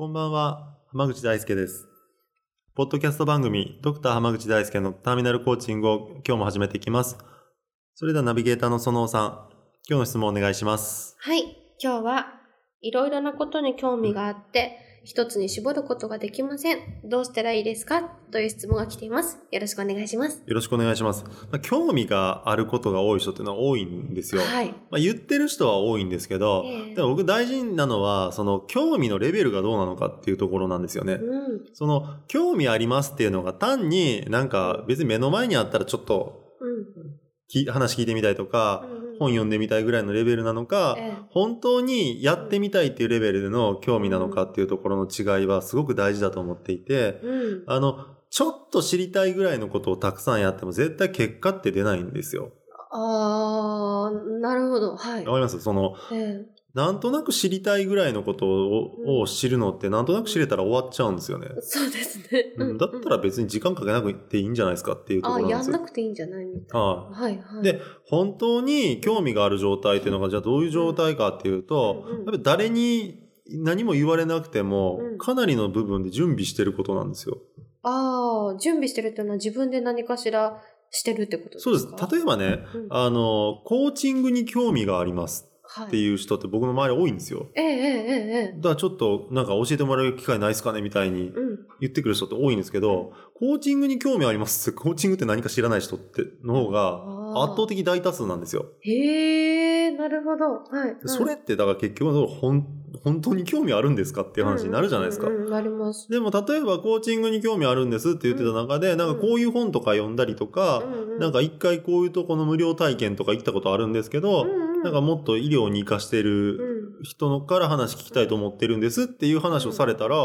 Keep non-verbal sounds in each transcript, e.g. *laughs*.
こんばんは、浜口大輔です。ポッドキャスト番組、ドクター浜口大輔のターミナルコーチングを今日も始めていきます。それではナビゲーターのそのおさん、今日の質問をお願いします。はい今日はいろいろなことに興味があって一つに絞ることができません。どうしたらいいですか？という質問が来ています。よろしくお願いします。よろしくお願いします。まあ、興味があることが多い人っていうのは多いんですよ。はい。まあ、言ってる人は多いんですけど、ええ。でも僕大事なのは、その興味のレベルがどうなのかっていうところなんですよね。うん。その興味ありますっていうのが単になんか別に目の前にあったらちょっとうん。き話聞いてみたいとか、うん本読んでみたいぐらいのレベルなのか、ええ。本当にやってみたいっていうレベルでの興味なのかっていうところの違いはすごく大事だと思っていて、うん。あの、ちょっと知りたいぐらいのことをたくさんやっても絶対結果って出ないんですよ。あーなるほど。はい。わかります？その、えなんとなく知りたいぐらいのことを,、を知るのってなんとなく知れたら終わっちゃうんですよね。えそうですね、うん。だったら別に時間かけなくていいんじゃないですかっていうとこあろなんですよ。やんなくていいんじゃないみたいな。ははいはい。い。で、本当に興味がある状態っていうのが、じゃあどういう状態かっていうと、やっぱり誰に何も言われなくてもうん、かなりの部分で準備してることなんですよ。ああ準備してるっていうのは自分で何かしらしてるってことですか？そうです。例えばね、うん。あの、コーチングに興味があります。はいっていう人って僕の周り多いんですよ。ええええええだからちょっとなんか教えてもらう機会ないですかねみたいにうん。言ってくる人って多いんですけど、コーチングに興味ありますって、コーチングって何か知らない人っての方が圧倒的大多数なんですよ。へえなるほど。はいでそれってだから結局ほん本当に興味あるんですかっていう話になるじゃないですか。うんうんうんなります。でも例えばコーチングに興味あるんですって言ってた中で、なんかこういう本とか読んだりとか、なんか一回こういうとこの無料体験とか行ったことあるんですけど、なんかもっと医療に活かしてる人のから話聞きたいと思ってるんですっていう話をされたら、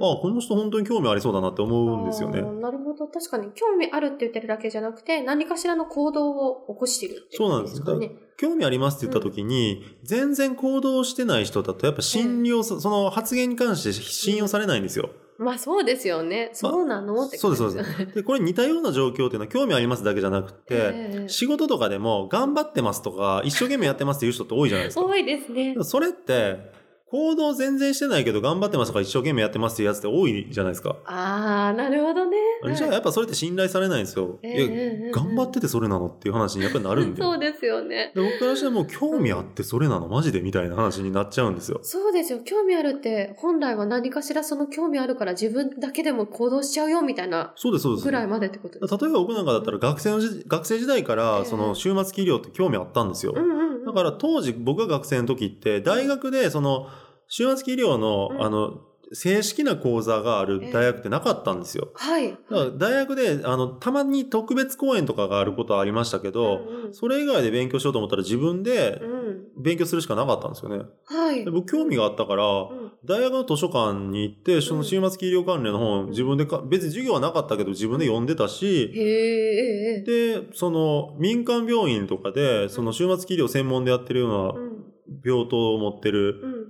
あ、この人本当に興味ありそうだなって思うんですよねあ。ーなるほど。確かに、興味あるって言ってるだけじゃなくて、何かしらの行動を起こしてるってそうなんですかね。興味ありますって言った時に、全然行動してない人だとやっぱ信用さ、その発言に関して信用されないんですよ。まあそうですよね。そうなのってそうです、そう。です。で、これ似たような状況っていうのは興味ありますだけじゃなくて、ええ仕事とかでも頑張ってますとか、一生懸命やってますっていう人って多いじゃないですか。多いですね。それって、行動全然してないけど頑張ってますとか一生懸命やってますってやつって多いじゃないですか。ああ、なるほどね。じゃあやっぱそれって信頼されないんですよ。ええいやええ頑張っててそれなのっていう話にやっぱりなるんで。*laughs* そうですよね。で僕からしても興味あってそれなのマジでみたいな話になっちゃうんですよ。そうですよ。興味あるって、本来は何かしらその興味あるから自分だけでも行動しちゃうよみたいなそうです、そうです。ぐらいまでってことです。例えば僕なんかだったら学生の時学生時代かえらえその終末期医療って興味あったんですよ。うんうんうん。だから当時僕が学生の時って大学でその終末期医療のうんあの正式な講座がある大学ってなかったんですよ。はい。だから大学であのたまに特別講演とかがあることはありましたけど、うんうんそれ以外で勉強しようと思ったら自分でうん。勉強するしかなかったんですよね。はい。で僕興味があったから、うん大学の図書館に行って、その終末期医療関連の本、自分でか、別に授業はなかったけど自分で読んでたし。で、その民間病院とかで、その終末期医療専門でやってるようう。なん病棟を持ってるうん。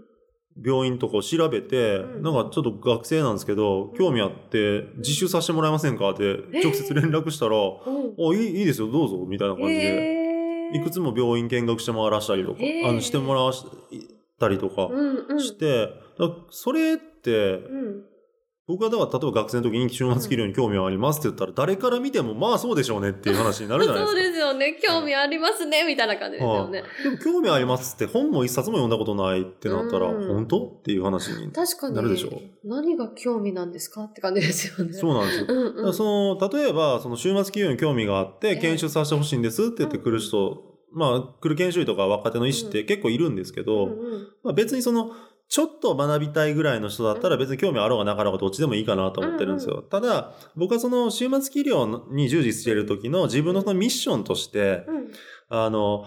病院とかを調べて、うんなんかちょっと学生なんですけど、興味あって実習させてもらえませんかって直接連絡したら、うん。おいいいいですよ、どうぞ、みたいな感じで。いくつも病院見学してもらわしたりとか、あのしてもらわしたりとか。して、それって、うん。僕はだから例えば学生の時に終末期医療に興味はありますって言ったら、誰から見てもまあそうでしょうねっていう話になるじゃないですそうか。ですよね。興味ありますね。みたいな感じですよね。でも興味ありますって本も一冊も読んだことないってなったら、うん本当っていう話に。なるでしょ？何が興味なんですかって感じですよね。そうなんですよ。うんうん。その、例えば、その終末期医療に興味があっええて、研修させてほしいんですって言って来る人、まあ、来る研修医とか若手の医師って結構いるんですけど、うんうんまあ、別にその、ちょっと学びたいぐらいの人だったら別に興味あろうがなかろうがどっちでもいいかなと思ってるんですよ。ただ、僕はその終末期医療に従事している時の自分のそのミッションとして、うん。あの、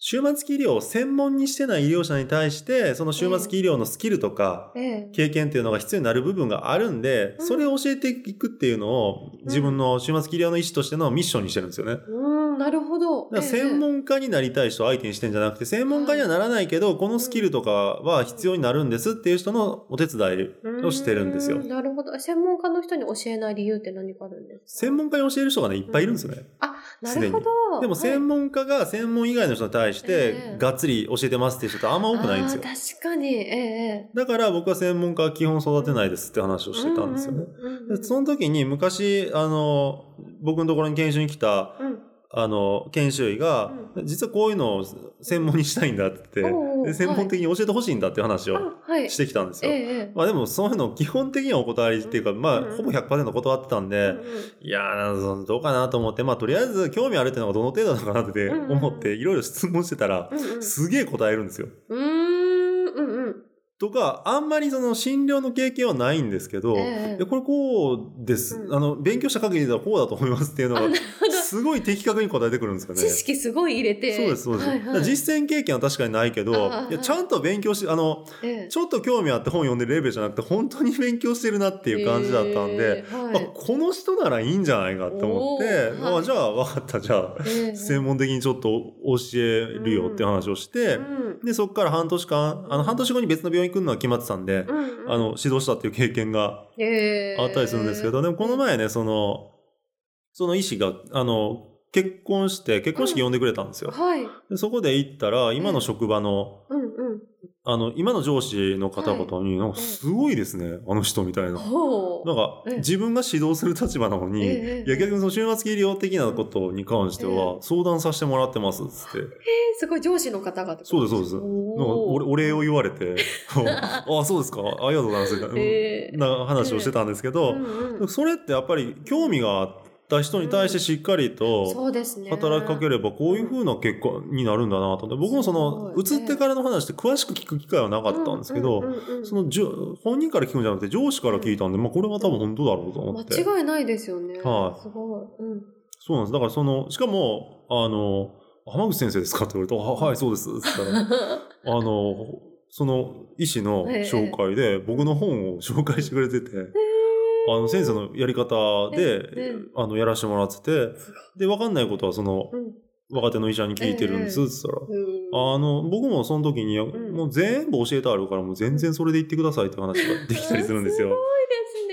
終末期医療を専門にしてない医療者に対して、その終末期医療のスキルとか、ええ経験っていうのが必要になる部分があるんで、うんそれを教えていくっていうのを、自分の終末期医療の医師としてのミッションにしてるんですよね。うん、なるほど。ら専門家になりたい人を相手にしてんじゃなくて、専門家にはならないけど、このスキルとかは必要になるんですっていう人のお手伝いをしてるんですよう。なるほど。専門家の人に教えない理由って何かあるんですか？専門家に教える人がね、いっぱいいるんですよね。あ、なるほど。でも専門門家が専門以外の人に対しええて、がっつり教えてますっていう人ってあんま多くないんですよ。確かに。ええだから僕は専門家は基本育てないですって話をしてたんですよね。その時に昔、あの、僕のところに研修に来た、うんあの、研修医が、実はこういうのを専門にしたいんだってで専門的に教えてほしいんだっていう話を。してきたんですよ。えええまあでもそういうの基本的にはお断りっていうか、まあうん。ほぼ100%断ってたんえで、うんうん。いやー、どうかなと思って、まあとりあえず興味あるっていうのがどの程度なのかなって思っていろいろ質問してたら、うんうん。すげえ答えるんですよ。うーん。とか、あんまりその診療の経験はないんですけど、ええ。いやこれこうです、うん。あの、勉強した限りではこうだと思いますっていうのがすごい的確に答えてくるんですよね。知識すごい入れて。そうです、そうです。はいはい、実践経験は確かにないけどあ、いやちゃんと勉強し、あの、ええ。ちょっと興味あって本読んでるレベルじゃなくて、本当に勉強してるなっていう感じだったんで、あええはい。この人ならいいんじゃないかと思って、おーはい。あじゃあ分かった、じゃあ、ええ。専門的にちょっと教えるよって話をして、うんで、そこから半年間、あの、半年後に別の病院行くのは決まってたんで、うんうん。あの、指導したっていう経験がええ。あったりするんですけど、でもこの前ね、その、その医師が、あの、結婚して、結婚式呼んでくれたんですよ。はい。でそこで行ったら、今の職場の、うんうん。あの、今の上司の方々に、なんかすごいですね、あの人みたいな。なんかええ、自分が指導する立場なのに、ええいや、逆にその終末期医療的なことに関しては、相談させてもらってます、つって。えすごい上司の方がそうです、そうです。なんかおお礼を言われて、あ *laughs* あ、そうですか、ありがとうございます。ええな話をしてたんですけど、うんうんそれってやっぱり興味があった人に対してしっかりと。働きかければこういう風な結果になるんだなと思って、僕もその移ってからの話って詳しく聞く機会はなかったんですけどそのじょ本人から聞くんじゃなくて上司から聞いたんで、まあこれは多分本当だろうと思って。間違いないですよね。はいすごい。うん。そうなんです。だからその、しかも、あの、浜口先生ですかって言われて、あはい、そうです。って言ったら、*laughs* あの、その医師の紹介で僕の本を紹介してくれてて、あの先生のやり方えでえ、あの、やらせてもらってて、で、わかんないことはその、うん。若手の医者に聞いてるんです、ええって言ったら、うんあの、僕もその時に、ん。もう全部教えてあるから、もう全然それで言ってくださいって話ができたりするんですよ。すごい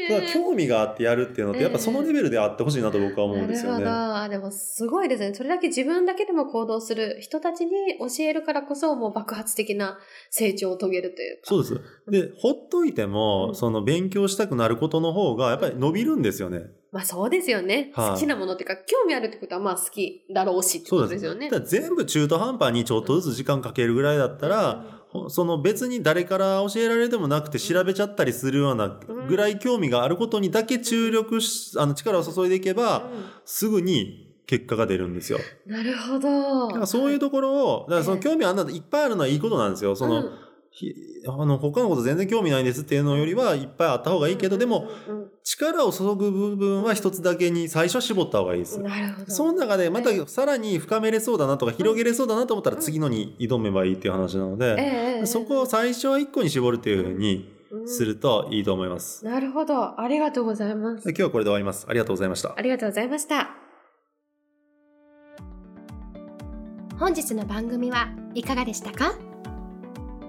だから。興味があってやるっていうのって、やっぱそのレベルであってほしいなと僕は思うんですよね。なるほど。あでもすごいですね。それだけ自分だけでも行動する人たちに教えるからこそ、もう爆発的な成長を遂げるというか。そうです。で、ほっといても、うんその勉強したくなることの方が、やっぱり伸びるんですよね。まあそうですよね。はい好きなものっていうか、興味あるってことはまあ好きだろうしってことですよね。だ全部中途半端にちょっとずつ時間かけるぐらいだったら、ほその別に誰から教えられてもなくて調べちゃったりするようなぐらい興味があることにだけ注力し、あの力を注いでいけば、すぐに結果が出るんですよ。うんなるほど。だからそういうところを、だからその興味あるのいっぱいあるのはいいことなんですよ。その、うんひあの、他のこと全然興味ないんですっていうのよりはいっぱいあった方がいいけど、でも、力を注ぐ部分は一つだけに最初は絞った方がいいですうん。なるほど。その中でまたえさらに深めれそうだなとか広げれそうだなと思ったら次のに挑めばいいっていう話なのえで、ええそこを最初は一個に絞るっていうふうにうんするといいと思います。なるほど。ありがとうございます。今日はこれで終わります。ありがとうございましたあ。りがとうございました。本日の番組はいかがでしたか？